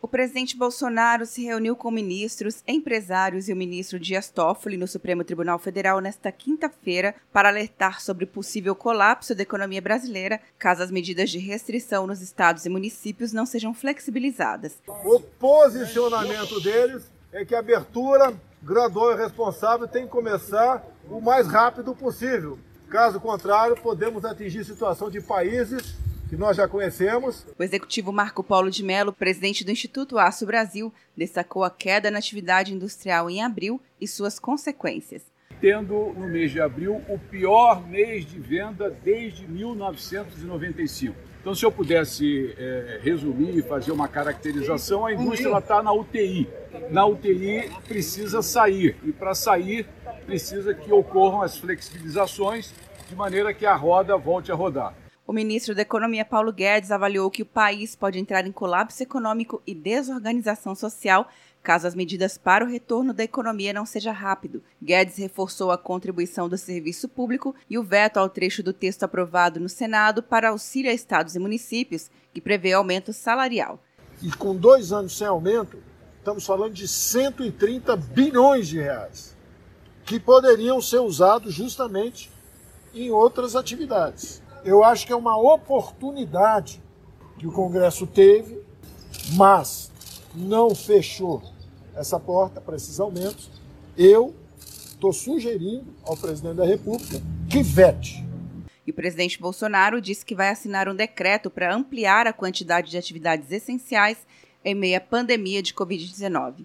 O presidente Bolsonaro se reuniu com ministros, empresários e o ministro Dias Toffoli no Supremo Tribunal Federal nesta quinta-feira para alertar sobre possível colapso da economia brasileira caso as medidas de restrição nos estados e municípios não sejam flexibilizadas. O posicionamento deles é que a abertura gradual e responsável tem que começar o mais rápido possível. Caso contrário, podemos atingir situação de países que nós já conhecemos. O executivo Marco Polo de Mello, presidente do Instituto Aço Brasil, destacou a queda na atividade industrial em abril e suas consequências. Tendo no mês de abril o pior mês de venda desde 1995. Então, se eu pudesse é, resumir e fazer uma caracterização, a indústria está na UTI. Na UTI precisa sair, e para sair precisa que ocorram as flexibilizações de maneira que a roda volte a rodar. O ministro da Economia, Paulo Guedes, avaliou que o país pode entrar em colapso econômico e desorganização social caso as medidas para o retorno da economia não seja rápido. Guedes reforçou a contribuição do serviço público e o veto ao trecho do texto aprovado no Senado para auxílio a estados e municípios, que prevê aumento salarial. E com dois anos sem aumento, estamos falando de 130 bilhões de reais, que poderiam ser usados justamente em outras atividades. Eu acho que é uma oportunidade que o Congresso teve, mas não fechou essa porta para esses aumentos. Eu estou sugerindo ao presidente da República que vete. E o presidente Bolsonaro disse que vai assinar um decreto para ampliar a quantidade de atividades essenciais em meio à pandemia de Covid-19.